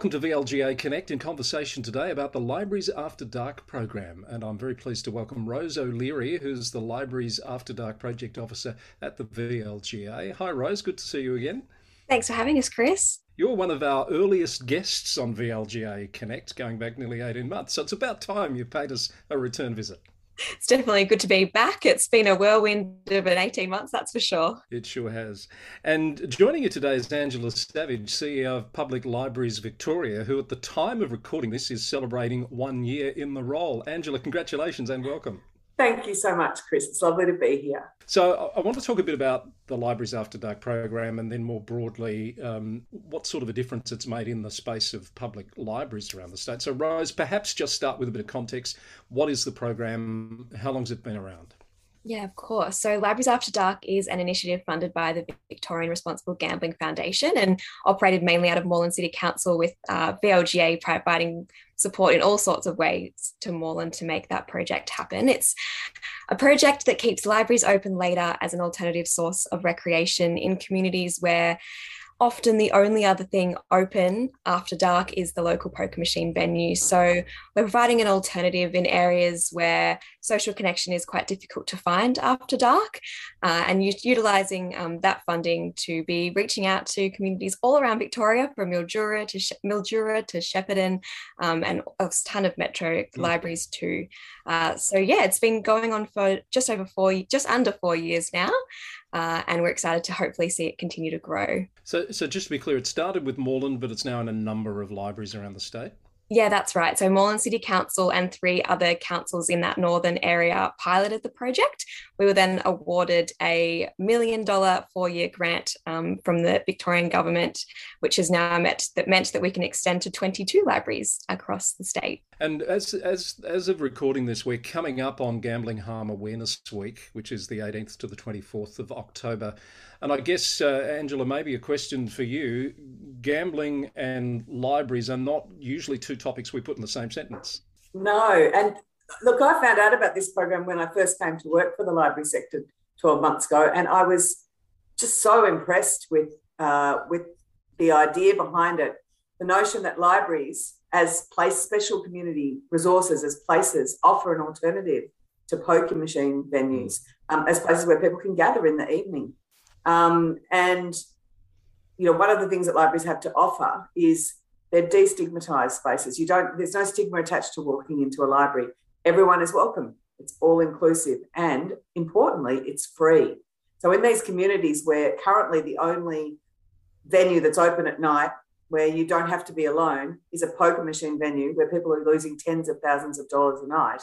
Welcome to VLGA Connect in conversation today about the Libraries After Dark program. And I'm very pleased to welcome Rose O'Leary, who's the Libraries After Dark Project Officer at the VLGA. Hi, Rose. Good to see you again. Thanks for having us, Chris. You're one of our earliest guests on VLGA Connect, going back nearly 18 months. So it's about time you paid us a return visit it's definitely good to be back. It's been a whirlwind of an 18 months, that's for sure. It sure has. And joining you today is Angela Savage, CEO of Public Libraries Victoria, who at the time of recording this is celebrating one year in the role. Angela, congratulations and welcome. Thank you so much, Chris. It's lovely to be here. So, I want to talk a bit about the Libraries After Dark program and then more broadly, um, what sort of a difference it's made in the space of public libraries around the state. So, Rose, perhaps just start with a bit of context. What is the program? How long has it been around? Yeah, of course. So, Libraries After Dark is an initiative funded by the Victorian Responsible Gambling Foundation and operated mainly out of Moreland City Council with uh, VLGA providing support in all sorts of ways to Moreland to make that project happen. It's a project that keeps libraries open later as an alternative source of recreation in communities where often the only other thing open after dark is the local poker machine venue. So we're providing an alternative in areas where social connection is quite difficult to find after dark uh, and u- utilising um, that funding to be reaching out to communities all around Victoria from Mildura to Sh- Mildura to Shepparton um, and a ton of metro mm. libraries too. Uh, so yeah, it's been going on for just over four, just under four years now uh, and we're excited to hopefully see it continue to grow. So, so just to be clear, it started with Moreland, but it's now in a number of libraries around the state. Yeah, that's right. So Moreland City Council and three other councils in that northern area piloted the project. We were then awarded a million dollar four year grant um, from the Victorian government, which has now met that meant that we can extend to 22 libraries across the state. And as as as of recording this, we're coming up on Gambling Harm Awareness Week, which is the 18th to the 24th of October. And I guess, uh, Angela, maybe a question for you. Gambling and libraries are not usually two topics we put in the same sentence. No. And look, I found out about this program when I first came to work for the library sector 12 months ago. And I was just so impressed with, uh, with the idea behind it. The notion that libraries, as place special community resources, as places, offer an alternative to poker machine venues, um, as places where people can gather in the evening. Um, and you know, one of the things that libraries have to offer is they're destigmatized spaces. You don't, there's no stigma attached to walking into a library. Everyone is welcome. It's all inclusive. And importantly, it's free. So in these communities where currently the only venue that's open at night where you don't have to be alone is a poker machine venue where people are losing tens of thousands of dollars a night.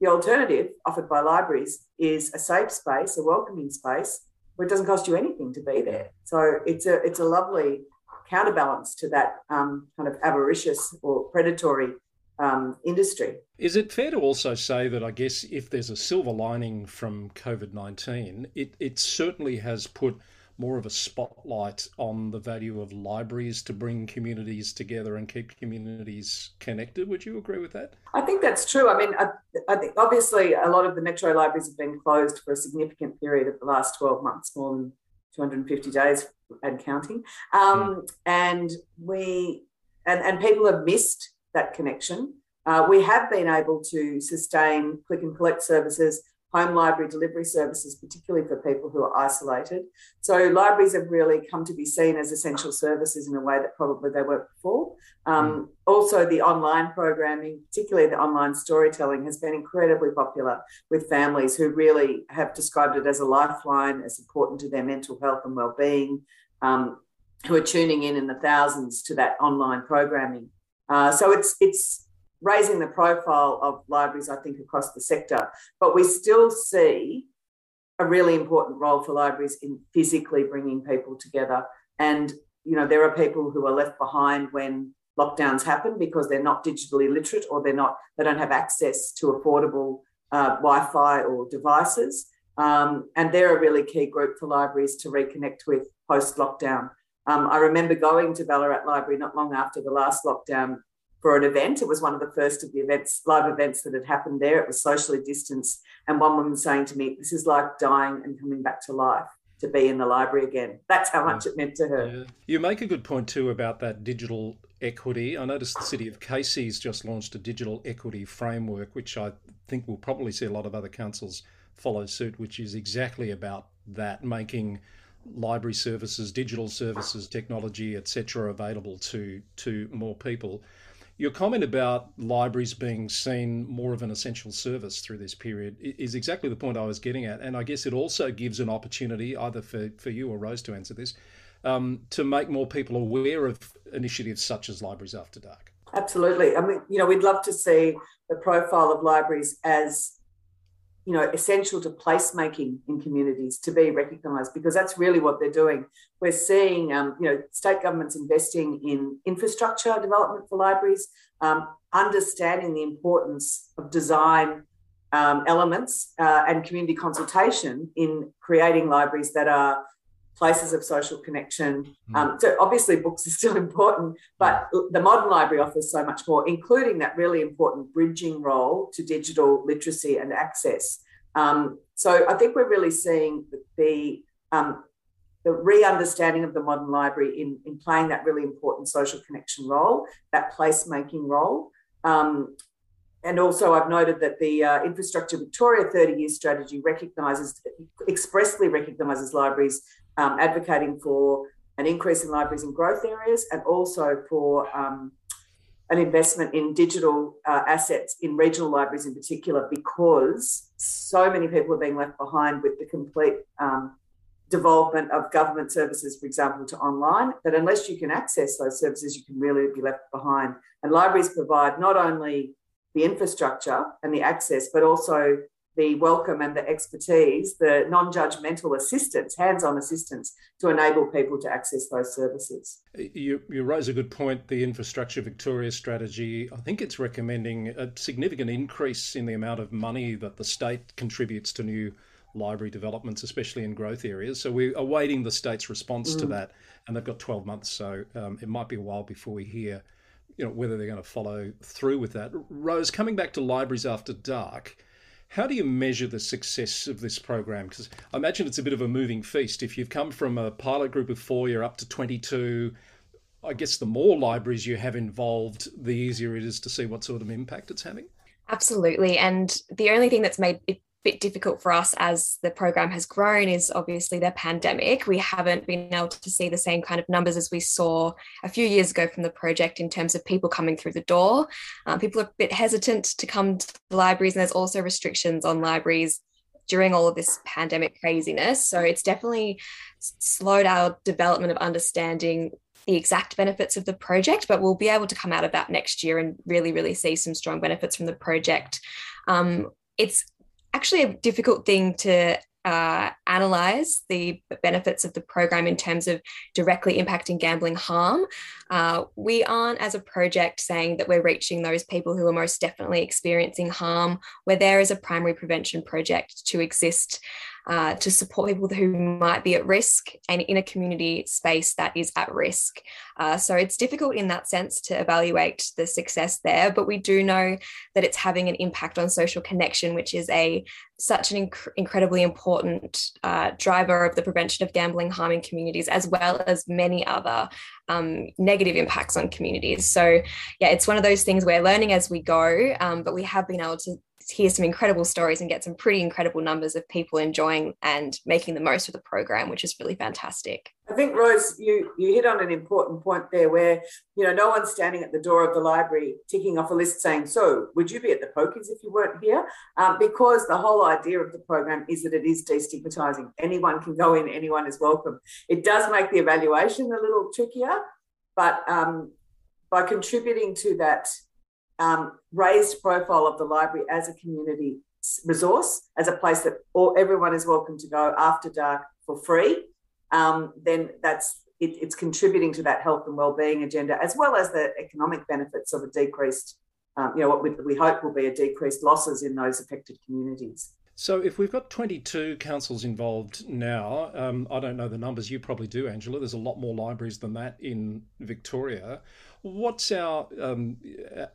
The alternative offered by libraries is a safe space, a welcoming space where it doesn't cost you anything to be there. So it's a it's a lovely counterbalance to that um, kind of avaricious or predatory um, industry. Is it fair to also say that I guess if there's a silver lining from COVID 19, it, it certainly has put more of a spotlight on the value of libraries to bring communities together and keep communities connected. Would you agree with that? I think that's true. I mean, I, I think obviously a lot of the metro libraries have been closed for a significant period of the last 12 months, more than 250 days and counting. Um, mm. And we and, and people have missed that connection. Uh, we have been able to sustain click and collect services home library delivery services, particularly for people who are isolated. So libraries have really come to be seen as essential services in a way that probably they weren't before. Um, mm. Also, the online programming, particularly the online storytelling, has been incredibly popular with families who really have described it as a lifeline, as important to their mental health and well-being. Um, who are tuning in in the thousands to that online programming. Uh, so it's it's raising the profile of libraries, I think, across the sector. But we still see a really important role for libraries in physically bringing people together. And, you know, there are people who are left behind when lockdowns happen because they're not digitally literate or they're not, they don't have access to affordable uh, Wi-Fi or devices. Um, and they're a really key group for libraries to reconnect with post-lockdown. Um, I remember going to Ballarat Library not long after the last lockdown for an event. It was one of the first of the events, live events that had happened there. It was socially distanced. And one woman saying to me, This is like dying and coming back to life to be in the library again. That's how much it meant to her. Yeah. You make a good point too about that digital equity. I noticed the City of Casey's just launched a digital equity framework, which I think we'll probably see a lot of other councils follow suit, which is exactly about that, making library services, digital services, technology, etc., available to to more people. Your comment about libraries being seen more of an essential service through this period is exactly the point I was getting at, and I guess it also gives an opportunity, either for for you or Rose to answer this, um, to make more people aware of initiatives such as Libraries After Dark. Absolutely. I mean, you know, we'd love to see the profile of libraries as you know, essential to placemaking in communities to be recognised because that's really what they're doing. We're seeing, um, you know, state governments investing in infrastructure development for libraries, um, understanding the importance of design um, elements uh, and community consultation in creating libraries that are places of social connection. Hmm. Um, so obviously books are still important, but the modern library offers so much more, including that really important bridging role to digital literacy and access. Um, so I think we're really seeing the um, the re-understanding of the modern library in, in playing that really important social connection role, that placemaking role. Um, and also, I've noted that the uh, Infrastructure Victoria 30 year strategy recognises, expressly recognises libraries um, advocating for an increase in libraries in growth areas and also for um, an investment in digital uh, assets in regional libraries in particular because so many people are being left behind with the complete um, development of government services, for example, to online, that unless you can access those services, you can really be left behind. And libraries provide not only the infrastructure and the access, but also the welcome and the expertise, the non judgmental assistance, hands on assistance to enable people to access those services. You, you raise a good point. The Infrastructure Victoria strategy, I think it's recommending a significant increase in the amount of money that the state contributes to new library developments, especially in growth areas. So we're awaiting the state's response mm. to that, and they've got 12 months, so um, it might be a while before we hear. You know whether they're going to follow through with that. Rose, coming back to libraries after dark, how do you measure the success of this program? Because I imagine it's a bit of a moving feast. If you've come from a pilot group of four, you're up to 22. I guess the more libraries you have involved, the easier it is to see what sort of impact it's having. Absolutely. And the only thing that's made it bit difficult for us as the program has grown is obviously the pandemic. We haven't been able to see the same kind of numbers as we saw a few years ago from the project in terms of people coming through the door. Um, people are a bit hesitant to come to the libraries, and there's also restrictions on libraries during all of this pandemic craziness. So it's definitely slowed our development of understanding the exact benefits of the project, but we'll be able to come out of that next year and really, really see some strong benefits from the project. Um, it's actually a difficult thing to uh, analyze the benefits of the program in terms of directly impacting gambling harm. Uh, we aren't, as a project, saying that we're reaching those people who are most definitely experiencing harm, where there is a primary prevention project to exist uh, to support people who might be at risk and in a community space that is at risk. Uh, so it's difficult in that sense to evaluate the success there, but we do know that it's having an impact on social connection, which is a such an inc- incredibly important uh, driver of the prevention of gambling harm in communities, as well as many other um, negative impacts on communities. So, yeah, it's one of those things we're learning as we go, um, but we have been able to hear some incredible stories and get some pretty incredible numbers of people enjoying and making the most of the program, which is really fantastic. I think Rose, you you hit on an important point there, where you know no one's standing at the door of the library ticking off a list saying, "So, would you be at the pokies if you weren't here?" Um, because the whole idea of the program is that it is destigmatizing. Anyone can go in, anyone is welcome. It does make the evaluation a little trickier, but um, by contributing to that um, raised profile of the library as a community resource, as a place that all everyone is welcome to go after dark for free, um, then that's it, it's contributing to that health and well-being agenda, as well as the economic benefits of a decreased, um, you know, what we, we hope will be a decreased losses in those affected communities. So, if we've got 22 councils involved now, um, I don't know the numbers, you probably do, Angela. There's a lot more libraries than that in Victoria. What's our um,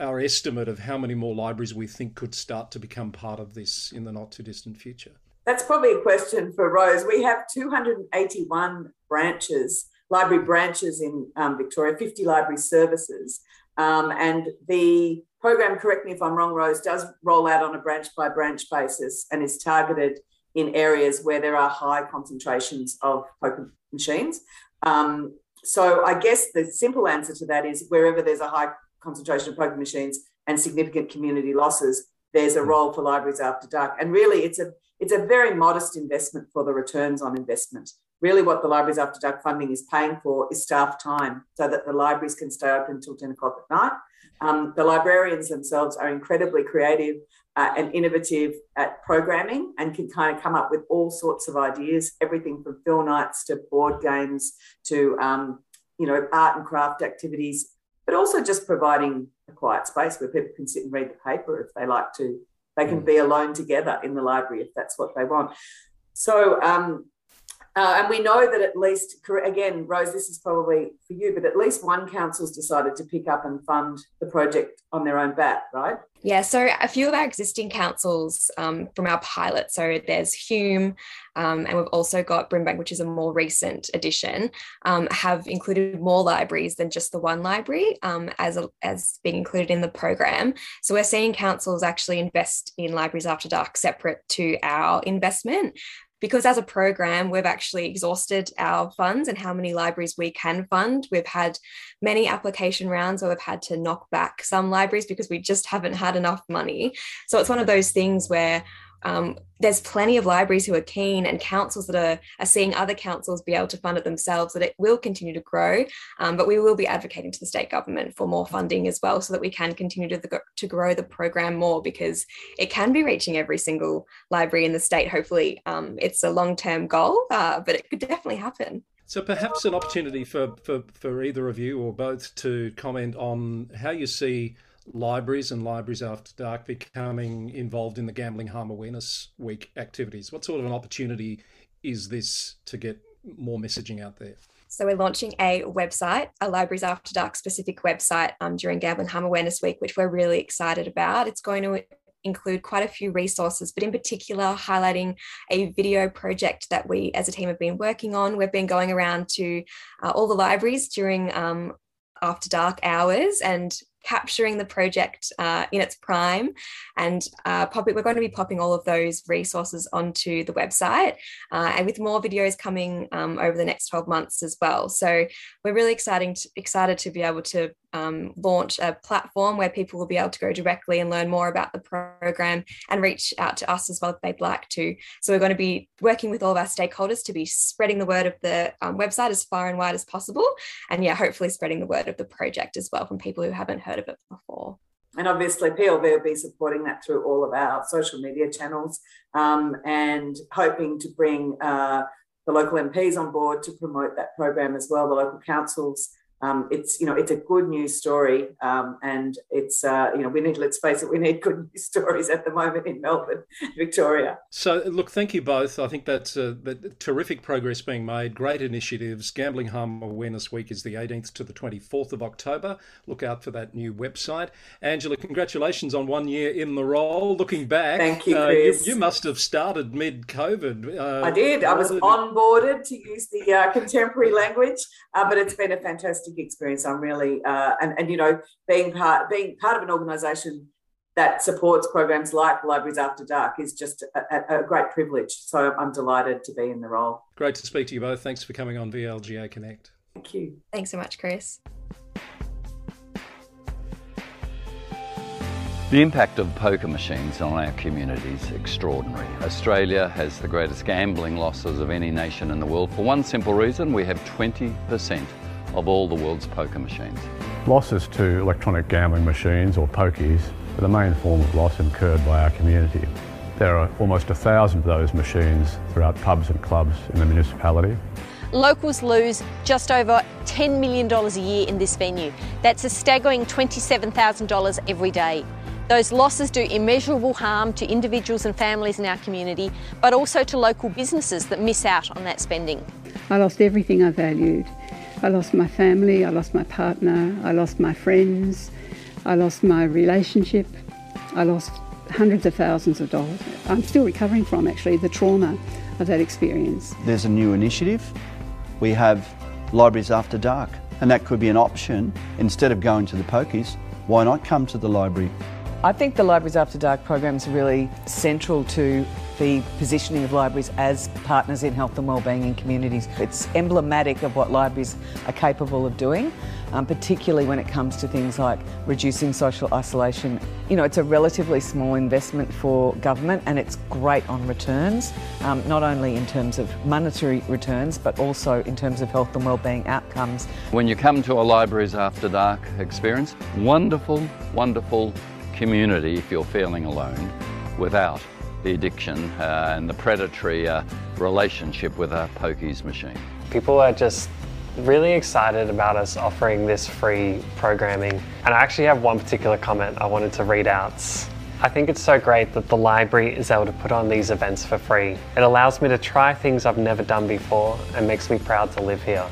our estimate of how many more libraries we think could start to become part of this in the not too distant future? That's probably a question for Rose. We have 281 branches library branches in um, Victoria, 50 library services. Um, and the program, correct me if I'm wrong, Rose, does roll out on a branch by branch basis and is targeted in areas where there are high concentrations of poker machines. Um, so I guess the simple answer to that is wherever there's a high concentration of poker machines and significant community losses, there's a hmm. role for libraries after dark. And really, it's a it's a very modest investment for the returns on investment. Really, what the Libraries After Dark funding is paying for is staff time so that the libraries can stay open until 10 o'clock at night. Um, the librarians themselves are incredibly creative uh, and innovative at programming and can kind of come up with all sorts of ideas, everything from film nights to board games to um, you know art and craft activities, but also just providing a quiet space where people can sit and read the paper if they like to. They can mm. be alone together in the library if that's what they want. So um, uh, and we know that at least, again, Rose, this is probably for you, but at least one council's decided to pick up and fund the project on their own bat, right? Yeah, so a few of our existing councils um, from our pilot, so there's Hume, um, and we've also got Brimbank, which is a more recent addition, um, have included more libraries than just the one library um, as, a, as being included in the program. So we're seeing councils actually invest in libraries after dark separate to our investment because as a program, we've actually exhausted our funds and how many libraries we can fund. We've had many application rounds where we've had to knock back some libraries because we just haven't had enough money. So it's one of those things where um, there's plenty of libraries who are keen and councils that are, are seeing other councils be able to fund it themselves, that it will continue to grow. Um, but we will be advocating to the state government for more funding as well so that we can continue to, to grow the program more because it can be reaching every single library in the state. Hopefully, um, it's a long term goal, uh, but it could definitely happen. So perhaps an opportunity for, for, for either of you or both to comment on how you see libraries and libraries after dark becoming involved in the gambling harm awareness week activities what sort of an opportunity is this to get more messaging out there so we're launching a website, a Libraries After Dark specific website um, during Gambling Harm Awareness Week, which we're really excited about. It's going to include quite a few resources, but in particular, highlighting a video project that we as a team have been working on. We've been going around to uh, all the libraries during um, after dark hours and capturing the project uh, in its prime and uh, pop it, we're going to be popping all of those resources onto the website uh, and with more videos coming um, over the next 12 months as well so we're really exciting to, excited to be able to um, launch a platform where people will be able to go directly and learn more about the program and reach out to us as well if they'd like to. So we're going to be working with all of our stakeholders to be spreading the word of the um, website as far and wide as possible. And yeah, hopefully spreading the word of the project as well from people who haven't heard of it before. And obviously, PLV will be supporting that through all of our social media channels um, and hoping to bring uh, the local MPs on board to promote that program as well, the local councils um, it's you know it's a good news story, um, and it's uh, you know we need let's face it, we need good news stories at the moment in Melbourne, Victoria. So look, thank you both. I think that's uh, that terrific progress being made. Great initiatives. Gambling Harm Awareness Week is the 18th to the 24th of October. Look out for that new website. Angela, congratulations on one year in the role. Looking back, thank you, Chris. Uh, you, you, must have started mid COVID. Uh, I did. I was onboarded to use the uh, contemporary language, uh, but it's been a fantastic fantastic experience. I'm really uh, and and you know being part being part of an organisation that supports programs like Libraries After Dark is just a, a, great privilege. So I'm delighted to be in the role. Great to speak to you both. Thanks for coming on VLGA Connect. Thank you. Thanks so much, Chris. The impact of poker machines on our community is extraordinary. Australia has the greatest gambling losses of any nation in the world for one simple reason we have 20% of all the world's poker machines. Losses to electronic gambling machines or pokies are the main form of loss incurred by our community. There are almost a thousand of those machines throughout pubs and clubs in the municipality. Locals lose just over $10 million a year in this venue. That's a staggering $27,000 every day. Those losses do immeasurable harm to individuals and families in our community, but also to local businesses that miss out on that spending. I lost everything I valued I lost my family, I lost my partner, I lost my friends, I lost my relationship, I lost hundreds of thousands of dollars. I'm still recovering from actually the trauma of that experience. There's a new initiative. We have libraries after dark. And that could be an option. Instead of going to the pokies, why not come to the library? I think the Libraries After Dark program is really central to the positioning of libraries as partners in health and wellbeing in communities. It's emblematic of what libraries are capable of doing, um, particularly when it comes to things like reducing social isolation. You know, it's a relatively small investment for government and it's great on returns, um, not only in terms of monetary returns, but also in terms of health and wellbeing outcomes. When you come to a library's After Dark experience, wonderful, wonderful community if you're feeling alone without the addiction uh, and the predatory uh, relationship with a pokies machine. People are just really excited about us offering this free programming. And I actually have one particular comment I wanted to read out. I think it's so great that the library is able to put on these events for free. It allows me to try things I've never done before and makes me proud to live here.